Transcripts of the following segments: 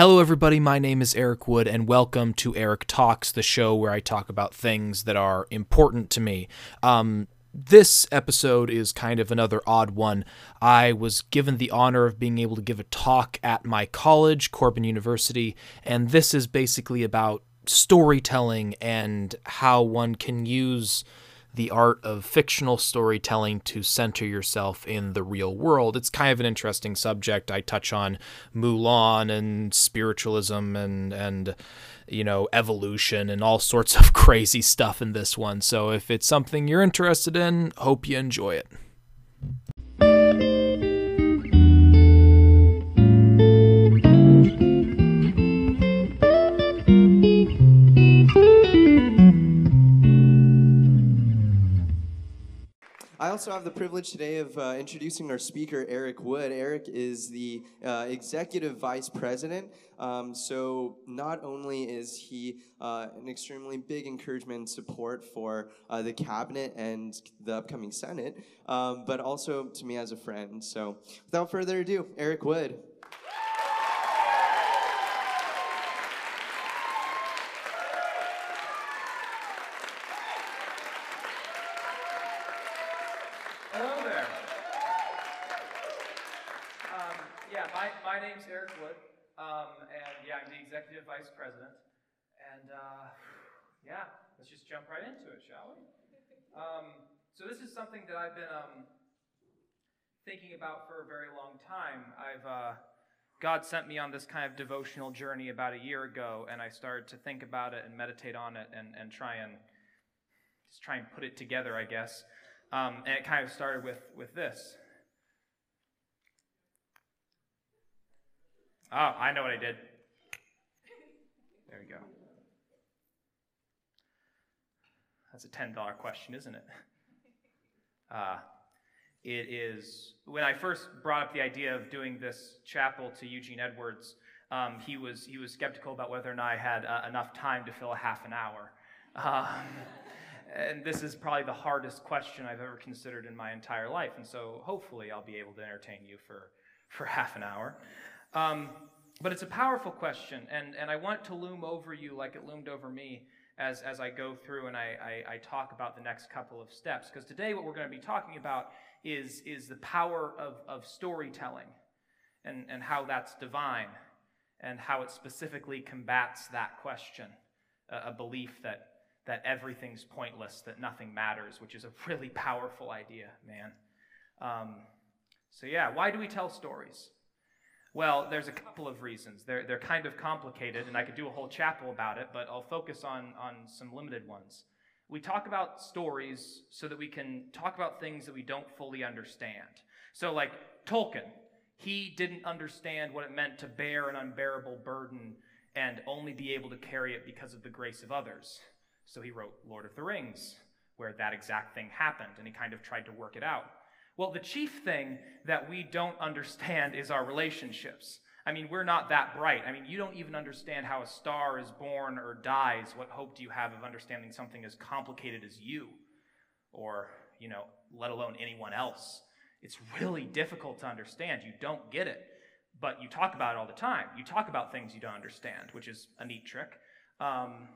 Hello, everybody. My name is Eric Wood, and welcome to Eric Talks, the show where I talk about things that are important to me. Um, this episode is kind of another odd one. I was given the honor of being able to give a talk at my college, Corban University, and this is basically about storytelling and how one can use the art of fictional storytelling to center yourself in the real world. It's kind of an interesting subject. I touch on Mulan and spiritualism and and you know evolution and all sorts of crazy stuff in this one. So if it's something you're interested in, hope you enjoy it. Also have the privilege today of uh, introducing our speaker, Eric Wood. Eric is the uh, executive vice president. Um, so, not only is he uh, an extremely big encouragement and support for uh, the cabinet and the upcoming Senate, um, but also to me as a friend. So, without further ado, Eric Wood. Hello there. Um, yeah, my, my name's Eric Wood, um, and yeah, I'm the executive vice president. And uh, yeah, let's just jump right into it, shall we? Um, so this is something that I've been um, thinking about for a very long time. I've uh, God sent me on this kind of devotional journey about a year ago, and I started to think about it and meditate on it and, and try and just try and put it together, I guess. Um, and it kind of started with, with this. Oh, I know what I did. There we go. That's a $10 question, isn't it? Uh, it is, when I first brought up the idea of doing this chapel to Eugene Edwards, um, he, was, he was skeptical about whether or not I had uh, enough time to fill a half an hour. Um, and this is probably the hardest question I've ever considered in my entire life. And so hopefully I'll be able to entertain you for, for half an hour. Um, but it's a powerful question, and, and I want to loom over you like it loomed over me as, as I go through and I, I, I talk about the next couple of steps. Because today, what we're going to be talking about is, is the power of, of storytelling and, and how that's divine and how it specifically combats that question a, a belief that that everything's pointless, that nothing matters, which is a really powerful idea, man. Um, so, yeah, why do we tell stories? Well, there's a couple of reasons. They're, they're kind of complicated, and I could do a whole chapel about it, but I'll focus on, on some limited ones. We talk about stories so that we can talk about things that we don't fully understand. So, like Tolkien, he didn't understand what it meant to bear an unbearable burden and only be able to carry it because of the grace of others. So he wrote Lord of the Rings, where that exact thing happened, and he kind of tried to work it out. Well, the chief thing that we don't understand is our relationships. I mean, we're not that bright. I mean, you don't even understand how a star is born or dies. What hope do you have of understanding something as complicated as you? Or, you know, let alone anyone else? It's really difficult to understand. You don't get it. But you talk about it all the time. You talk about things you don't understand, which is a neat trick. Um,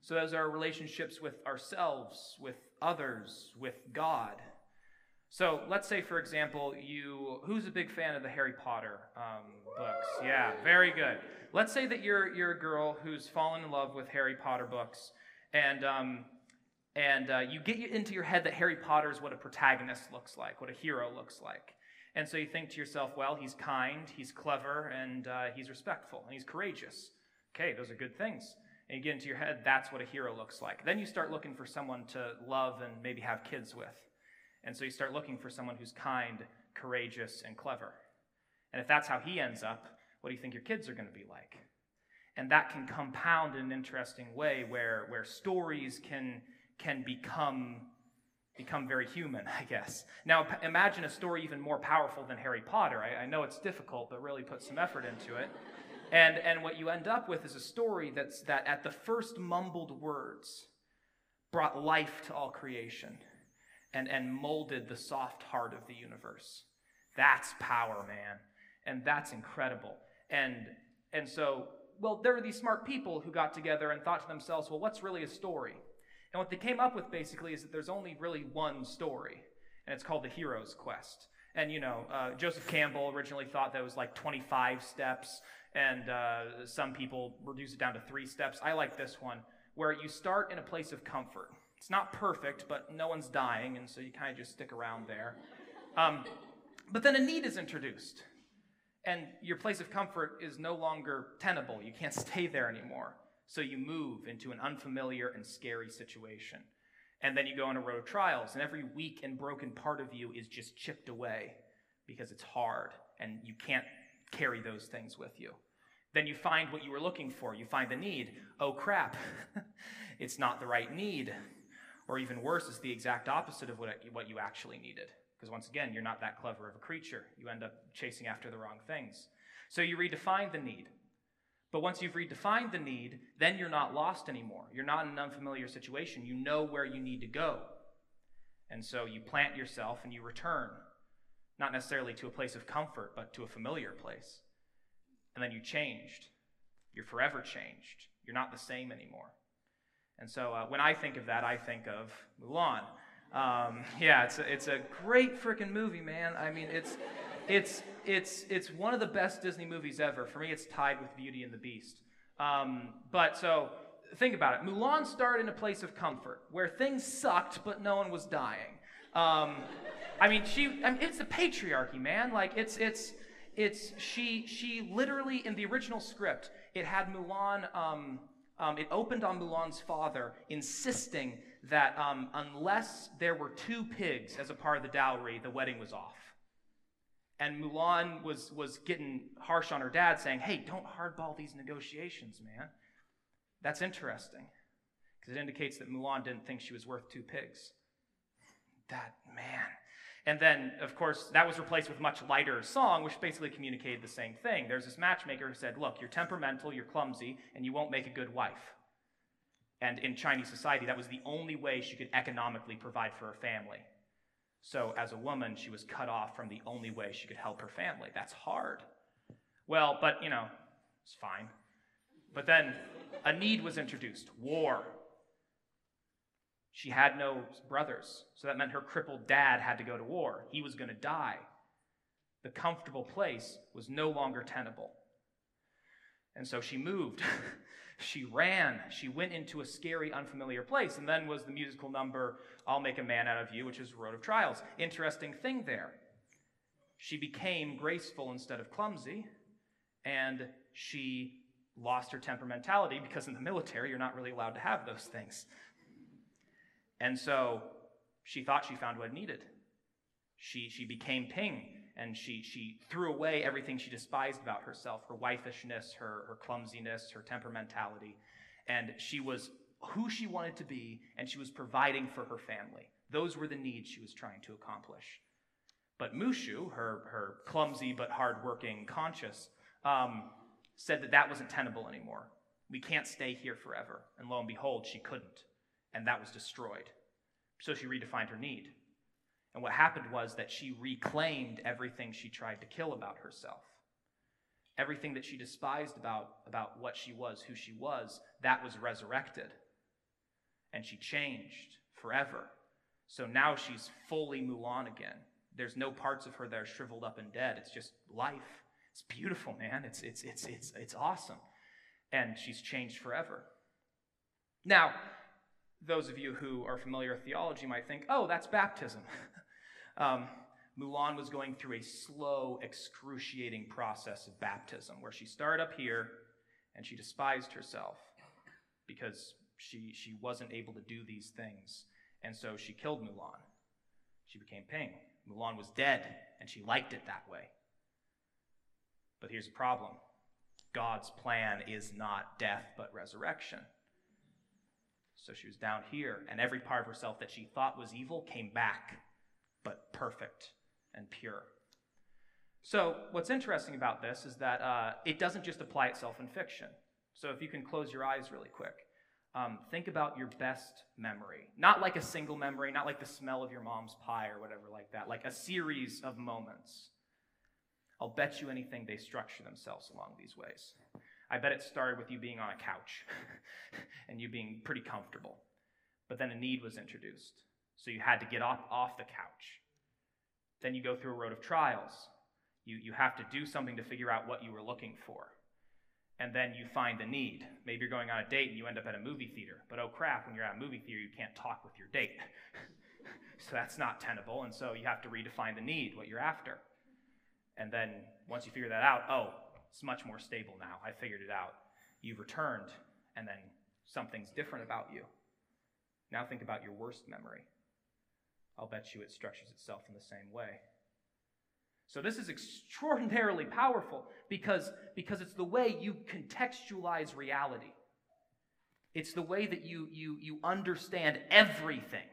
so, as our relationships with ourselves, with others, with God. So, let's say, for example, you who's a big fan of the Harry Potter um, books? Yeah, very good. Let's say that you're you're a girl who's fallen in love with Harry Potter books, and um, and uh, you get into your head that Harry Potter is what a protagonist looks like, what a hero looks like. And so you think to yourself, well, he's kind, he's clever, and uh, he's respectful, and he's courageous. Okay, those are good things and you get into your head, that's what a hero looks like. Then you start looking for someone to love and maybe have kids with. And so you start looking for someone who's kind, courageous, and clever. And if that's how he ends up, what do you think your kids are going to be like? And that can compound in an interesting way where, where stories can, can become, become very human, I guess. Now, imagine a story even more powerful than Harry Potter. I, I know it's difficult, but really put some effort into it. And, and what you end up with is a story that's, that at the first mumbled words brought life to all creation and, and molded the soft heart of the universe. That's power, man. And that's incredible. And, And so, well, there were these smart people who got together and thought to themselves, well, what's really a story? And what they came up with basically is that there's only really one story, and it's called the hero's quest. And, you know, uh, Joseph Campbell originally thought that was like 25 steps, and uh, some people reduce it down to three steps. I like this one, where you start in a place of comfort. It's not perfect, but no one's dying, and so you kind of just stick around there. Um, but then a need is introduced, and your place of comfort is no longer tenable. You can't stay there anymore. So you move into an unfamiliar and scary situation. And then you go on a road of trials, and every weak and broken part of you is just chipped away because it's hard and you can't carry those things with you. Then you find what you were looking for. You find the need. Oh crap, it's not the right need. Or even worse, it's the exact opposite of what, what you actually needed. Because once again, you're not that clever of a creature. You end up chasing after the wrong things. So you redefine the need. But once you've redefined the need, then you're not lost anymore. You're not in an unfamiliar situation. You know where you need to go. And so you plant yourself and you return, not necessarily to a place of comfort, but to a familiar place. And then you changed. You're forever changed. You're not the same anymore. And so uh, when I think of that, I think of Mulan. Um, yeah, it's a, it's a great freaking movie, man. I mean, it's it's it's it's one of the best Disney movies ever. For me, it's tied with Beauty and the Beast. Um, but so think about it. Mulan started in a place of comfort where things sucked, but no one was dying. Um, I mean, she. I mean, it's a patriarchy, man. Like it's it's it's she she literally in the original script it had Mulan. Um, um, it opened on Mulan's father insisting that um, unless there were two pigs as a part of the dowry, the wedding was off. And Mulan was, was getting harsh on her dad, saying, Hey, don't hardball these negotiations, man. That's interesting, because it indicates that Mulan didn't think she was worth two pigs. That, man. And then, of course, that was replaced with much lighter song, which basically communicated the same thing. There's this matchmaker who said, Look, you're temperamental, you're clumsy, and you won't make a good wife. And in Chinese society, that was the only way she could economically provide for her family. So, as a woman, she was cut off from the only way she could help her family. That's hard. Well, but, you know, it's fine. But then a need was introduced war. She had no brothers, so that meant her crippled dad had to go to war. He was going to die. The comfortable place was no longer tenable. And so she moved. she ran. She went into a scary, unfamiliar place. And then was the musical number, I'll Make a Man Out of You, which is Road of Trials. Interesting thing there. She became graceful instead of clumsy, and she lost her temperamentality because in the military, you're not really allowed to have those things. And so she thought she found what it needed. She, she became Ping, and she, she threw away everything she despised about herself her wifishness, her, her clumsiness, her temperamentality. And she was who she wanted to be, and she was providing for her family. Those were the needs she was trying to accomplish. But Mushu, her, her clumsy but hardworking conscious, um, said that that wasn't tenable anymore. We can't stay here forever. And lo and behold, she couldn't. And that was destroyed. So she redefined her need. And what happened was that she reclaimed everything she tried to kill about herself. Everything that she despised about, about what she was, who she was, that was resurrected. And she changed forever. So now she's fully Mulan again. There's no parts of her that are shriveled up and dead. It's just life. It's beautiful, man. It's, it's, it's, it's, it's awesome. And she's changed forever. Now, those of you who are familiar with theology might think, oh, that's baptism. um, Mulan was going through a slow, excruciating process of baptism where she started up here and she despised herself because she, she wasn't able to do these things. And so she killed Mulan. She became Ping. Mulan was dead, and she liked it that way. But here's the problem God's plan is not death, but resurrection. So she was down here, and every part of herself that she thought was evil came back, but perfect and pure. So, what's interesting about this is that uh, it doesn't just apply itself in fiction. So, if you can close your eyes really quick, um, think about your best memory. Not like a single memory, not like the smell of your mom's pie or whatever like that, like a series of moments. I'll bet you anything they structure themselves along these ways. I bet it started with you being on a couch and you being pretty comfortable. But then a need was introduced. So you had to get off, off the couch. Then you go through a road of trials. You, you have to do something to figure out what you were looking for. And then you find the need. Maybe you're going on a date and you end up at a movie theater. But oh crap, when you're at a movie theater, you can't talk with your date. so that's not tenable. And so you have to redefine the need, what you're after. And then once you figure that out, oh, it's much more stable now. I figured it out. You've returned, and then something's different about you. Now think about your worst memory. I'll bet you it structures itself in the same way. So this is extraordinarily powerful because, because it's the way you contextualize reality. It's the way that you, you, you understand everything.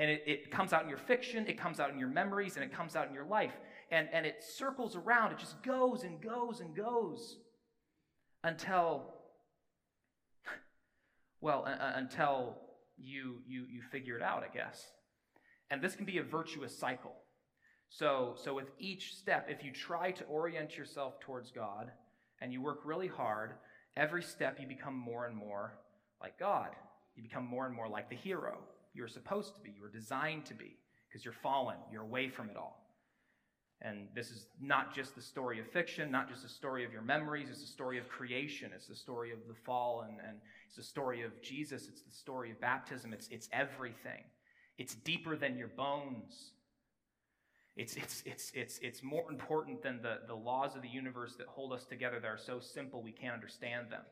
And it, it comes out in your fiction, it comes out in your memories, and it comes out in your life and, and it circles around. It just goes and goes and goes until, well, uh, until you, you, you figure it out, I guess. And this can be a virtuous cycle. So, so with each step, if you try to orient yourself towards God and you work really hard, every step you become more and more like God. You become more and more like the hero you're supposed to be, you're designed to be, because you're fallen, you're away from it all. And this is not just the story of fiction, not just the story of your memories, it's the story of creation, it's the story of the fall, and, and it's the story of Jesus, it's the story of baptism, it's, it's everything. It's deeper than your bones. It's, it's, it's, it's, it's more important than the, the laws of the universe that hold us together that are so simple we can't understand them.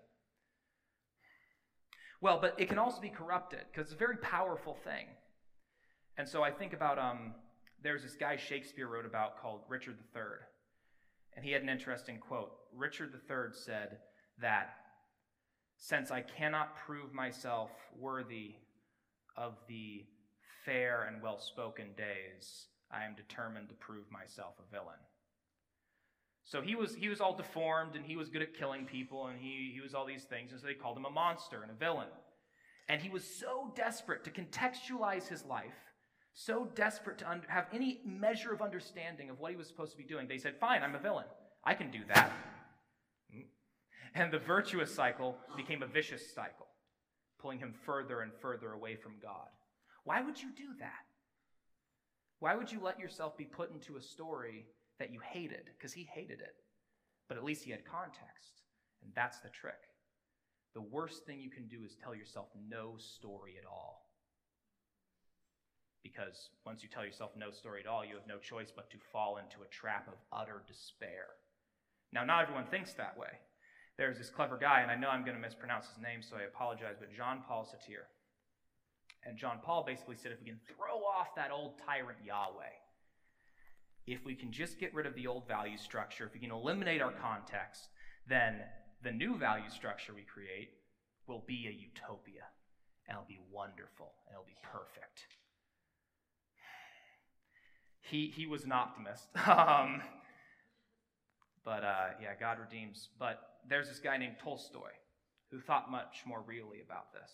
Well, but it can also be corrupted because it's a very powerful thing. And so I think about um, there's this guy Shakespeare wrote about called Richard III. And he had an interesting quote. Richard III said that since I cannot prove myself worthy of the fair and well spoken days, I am determined to prove myself a villain. So he was, he was all deformed and he was good at killing people and he, he was all these things. And so they called him a monster and a villain. And he was so desperate to contextualize his life so desperate to un- have any measure of understanding of what he was supposed to be doing, they said, Fine, I'm a villain. I can do that. And the virtuous cycle became a vicious cycle, pulling him further and further away from God. Why would you do that? Why would you let yourself be put into a story that you hated? Because he hated it. But at least he had context. And that's the trick. The worst thing you can do is tell yourself no story at all because once you tell yourself no story at all, you have no choice but to fall into a trap of utter despair. Now, not everyone thinks that way. There's this clever guy, and I know I'm going to mispronounce his name, so I apologize, but John Paul Sartre. And John Paul basically said if we can throw off that old tyrant Yahweh, if we can just get rid of the old value structure, if we can eliminate our context, then the new value structure we create will be a utopia. And it'll be wonderful, and it'll be perfect he, he was an optimist. um, but uh, yeah, God redeems. But there's this guy named Tolstoy who thought much more really about this.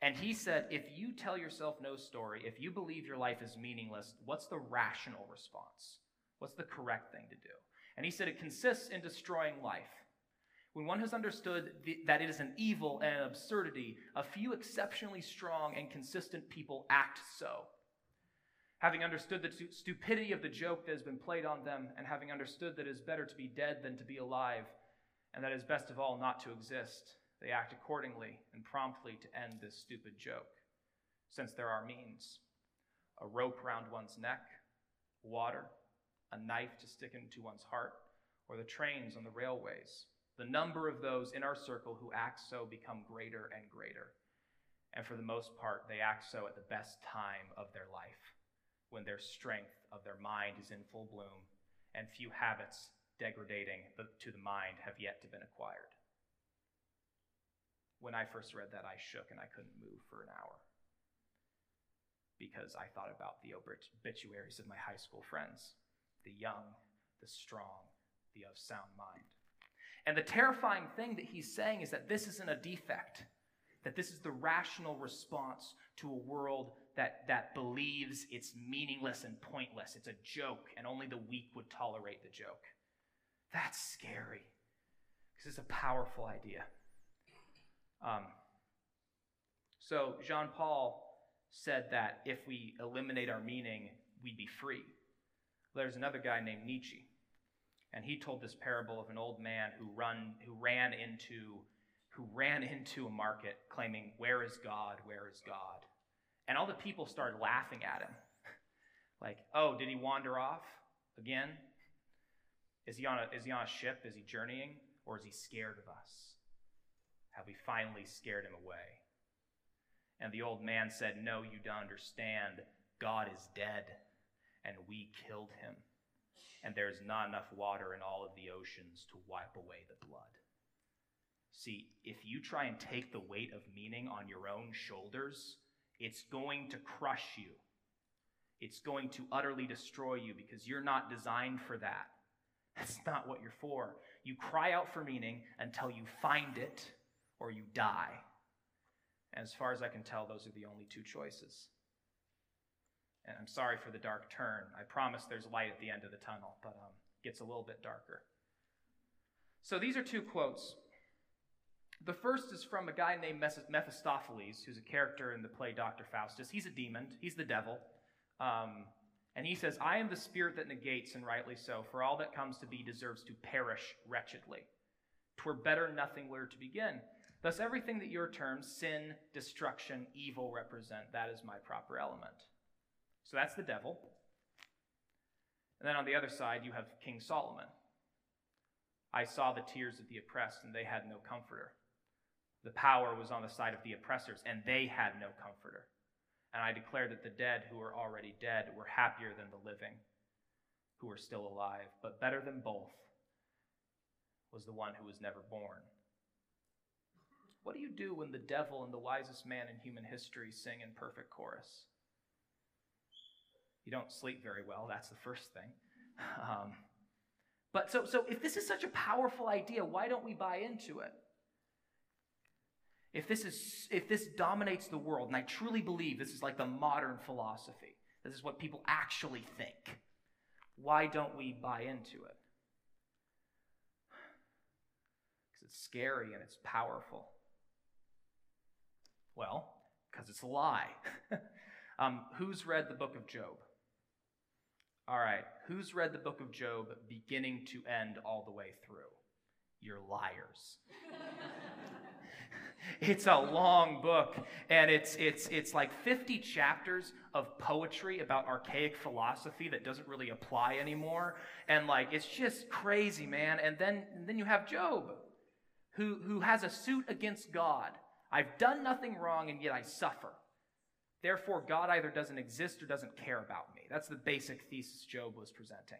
And he said, if you tell yourself no story, if you believe your life is meaningless, what's the rational response? What's the correct thing to do? And he said it consists in destroying life. When one has understood the, that it is an evil and an absurdity, a few exceptionally strong and consistent people act so having understood the stupidity of the joke that has been played on them, and having understood that it is better to be dead than to be alive, and that it is best of all not to exist, they act accordingly and promptly to end this stupid joke, since there are means a rope round one's neck, water, a knife to stick into one's heart, or the trains on the railways. The number of those in our circle who act so become greater and greater. And for the most part, they act so at the best time of their life when their strength of their mind is in full bloom, and few habits degrading to the mind have yet to been acquired. When I first read that, I shook and I couldn't move for an hour because I thought about the obituaries of my high school friends the young, the strong, the of sound mind. And the terrifying thing that he's saying is that this isn't a defect, that this is the rational response to a world that, that believes it's meaningless and pointless. It's a joke, and only the weak would tolerate the joke. That's scary because it's a powerful idea. Um, so, Jean Paul said that if we eliminate our meaning, we'd be free. There's another guy named Nietzsche, and he told this parable of an old man who, run, who ran into who ran into a market claiming, Where is God? Where is God? And all the people started laughing at him. like, oh, did he wander off again? Is he, on a, is he on a ship? Is he journeying? Or is he scared of us? Have we finally scared him away? And the old man said, No, you don't understand. God is dead, and we killed him. And there's not enough water in all of the oceans to wipe away the blood. See, if you try and take the weight of meaning on your own shoulders, it's going to crush you. It's going to utterly destroy you because you're not designed for that. That's not what you're for. You cry out for meaning until you find it or you die. As far as I can tell, those are the only two choices. And I'm sorry for the dark turn. I promise there's light at the end of the tunnel, but um, it gets a little bit darker. So these are two quotes the first is from a guy named Mephistopheles, who's a character in the play Dr. Faustus. He's a demon, he's the devil. Um, and he says, I am the spirit that negates, and rightly so, for all that comes to be deserves to perish wretchedly. Twere better nothing were to begin. Thus, everything that your terms, sin, destruction, evil, represent, that is my proper element. So that's the devil. And then on the other side, you have King Solomon. I saw the tears of the oppressed, and they had no comforter. The power was on the side of the oppressors, and they had no comforter. And I declare that the dead who are already dead were happier than the living who are still alive. But better than both was the one who was never born. What do you do when the devil and the wisest man in human history sing in perfect chorus? You don't sleep very well, that's the first thing. Um, but so, so if this is such a powerful idea, why don't we buy into it? If this is if this dominates the world and i truly believe this is like the modern philosophy this is what people actually think why don't we buy into it? Because it's scary and it's powerful. Well because it's a lie. Um, who's read the book of job? All right who's read the book of job beginning to end all the way through? You're liars it's a long book, and it's it's it's like 50 chapters of poetry about archaic philosophy that doesn't really apply anymore, and like it's just crazy, man. And then and then you have Job, who who has a suit against God. I've done nothing wrong, and yet I suffer. Therefore, God either doesn't exist or doesn't care about me. That's the basic thesis Job was presenting.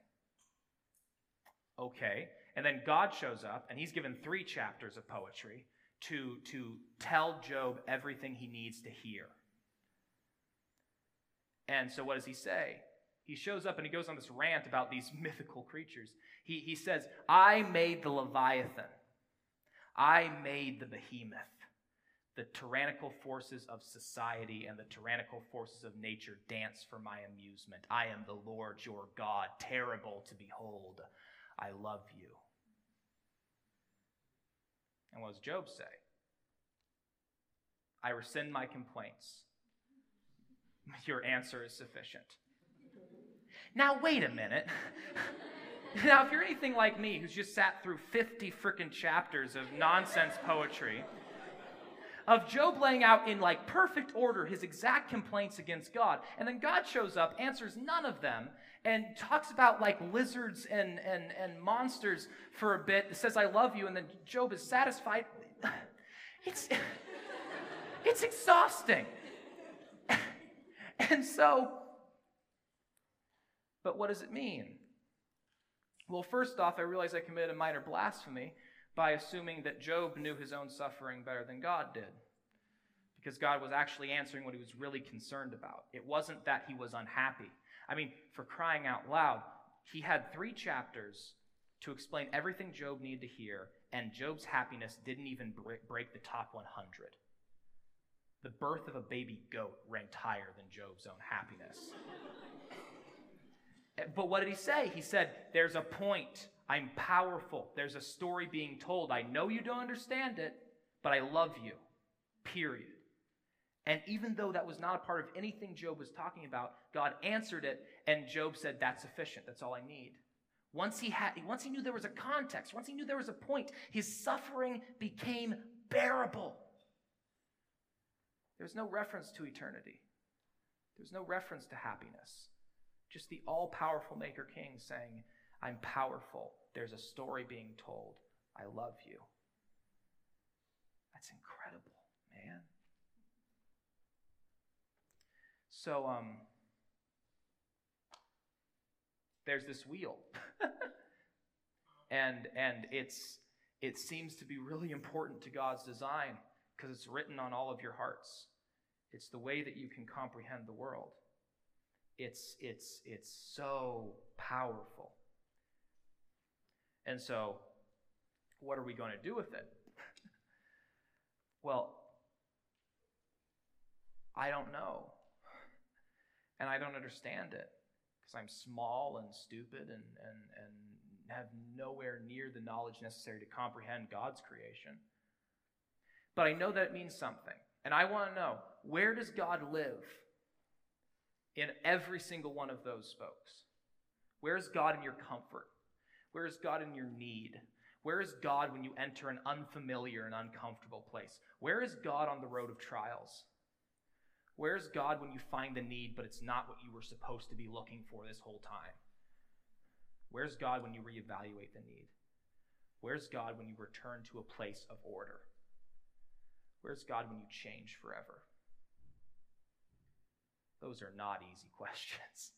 Okay. And then God shows up, and he's given three chapters of poetry to, to tell Job everything he needs to hear. And so, what does he say? He shows up and he goes on this rant about these mythical creatures. He, he says, I made the Leviathan, I made the behemoth, the tyrannical forces of society and the tyrannical forces of nature dance for my amusement. I am the Lord your God, terrible to behold. I love you. And what does Job say? I rescind my complaints. Your answer is sufficient. Now, wait a minute. now, if you're anything like me, who's just sat through 50 freaking chapters of nonsense poetry, of Job laying out in like perfect order his exact complaints against God, and then God shows up, answers none of them, and talks about like lizards and, and, and monsters for a bit, says, I love you, and then Job is satisfied. It's, it's exhausting. and so, but what does it mean? Well, first off, I realize I committed a minor blasphemy by assuming that Job knew his own suffering better than God did. Because God was actually answering what he was really concerned about. It wasn't that he was unhappy. I mean, for crying out loud, he had three chapters to explain everything Job needed to hear, and Job's happiness didn't even break the top 100. The birth of a baby goat ranked higher than Job's own happiness. Eh, but what did he say? He said, There's a point. I'm powerful. There's a story being told. I know you don't understand it, but I love you. Period. And even though that was not a part of anything Job was talking about, God answered it, and Job said, That's sufficient. That's all I need. Once he, had, once he knew there was a context, once he knew there was a point, his suffering became bearable. There's no reference to eternity, there's no reference to happiness. Just the all powerful Maker King saying, I'm powerful. There's a story being told. I love you. That's incredible, man. So, um, there's this wheel. and and it's it seems to be really important to God's design because it's written on all of your hearts. It's the way that you can comprehend the world. It's it's it's so powerful. And so what are we going to do with it? well, I don't know. And I don't understand it because I'm small and stupid and, and, and have nowhere near the knowledge necessary to comprehend God's creation. But I know that it means something. And I want to know where does God live in every single one of those folks? Where is God in your comfort? Where is God in your need? Where is God when you enter an unfamiliar and uncomfortable place? Where is God on the road of trials? Where's God when you find the need, but it's not what you were supposed to be looking for this whole time? Where's God when you reevaluate the need? Where's God when you return to a place of order? Where's God when you change forever? Those are not easy questions.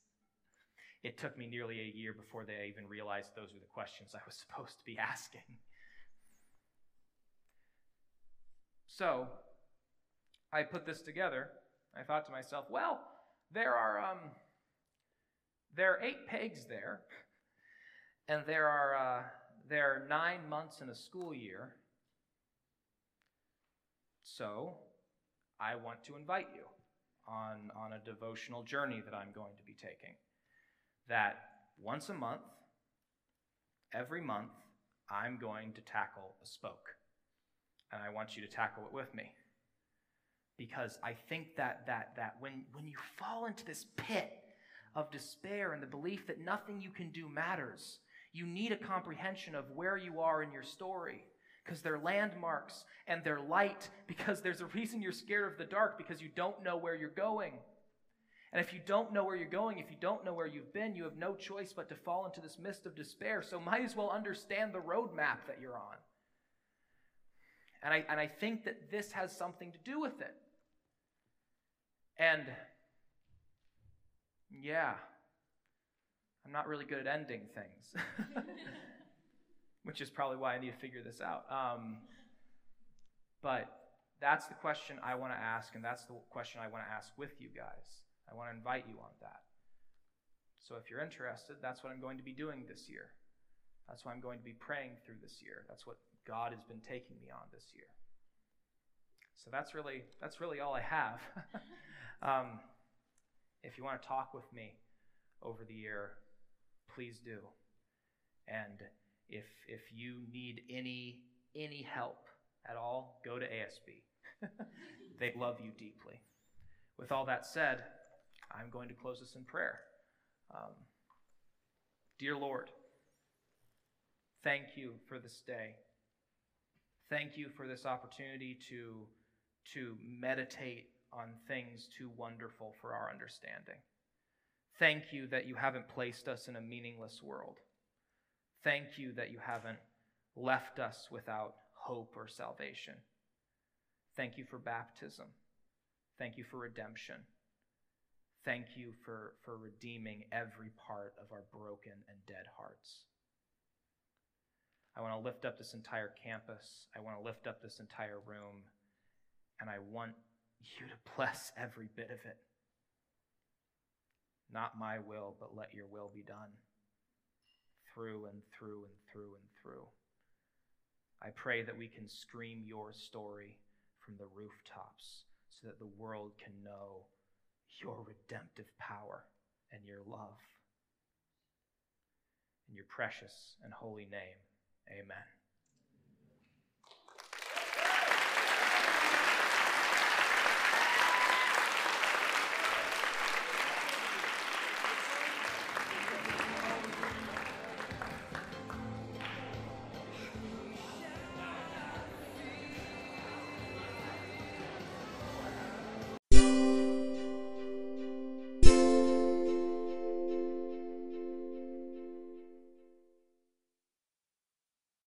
It took me nearly a year before they even realized those were the questions I was supposed to be asking. So, I put this together I thought to myself, well, there are um, there are eight pegs there, and there are uh, there are nine months in a school year. So, I want to invite you on on a devotional journey that I'm going to be taking. That once a month, every month, I'm going to tackle a spoke, and I want you to tackle it with me. Because I think that that that when when you fall into this pit of despair and the belief that nothing you can do matters, you need a comprehension of where you are in your story. Because they're landmarks and they're light because there's a reason you're scared of the dark because you don't know where you're going. And if you don't know where you're going, if you don't know where you've been, you have no choice but to fall into this mist of despair. So might as well understand the roadmap that you're on. And I, and I think that this has something to do with it. And yeah, I'm not really good at ending things, which is probably why I need to figure this out. Um, but that's the question I want to ask, and that's the question I want to ask with you guys. I want to invite you on that. So if you're interested, that's what I'm going to be doing this year. That's what I'm going to be praying through this year. That's what God has been taking me on this year. So that's really that's really all I have. Um, if you want to talk with me over the year, please do. And if if you need any any help at all, go to ASB. they love you deeply. With all that said, I'm going to close this in prayer. Um, dear Lord, thank you for this day. Thank you for this opportunity to, to meditate on things too wonderful for our understanding. Thank you that you haven't placed us in a meaningless world. Thank you that you haven't left us without hope or salvation. Thank you for baptism. Thank you for redemption. Thank you for, for redeeming every part of our broken and dead hearts. I want to lift up this entire campus. I want to lift up this entire room. And I want you to bless every bit of it. Not my will, but let your will be done through and through and through and through. I pray that we can scream your story from the rooftops so that the world can know your redemptive power and your love. In your precious and holy name, amen.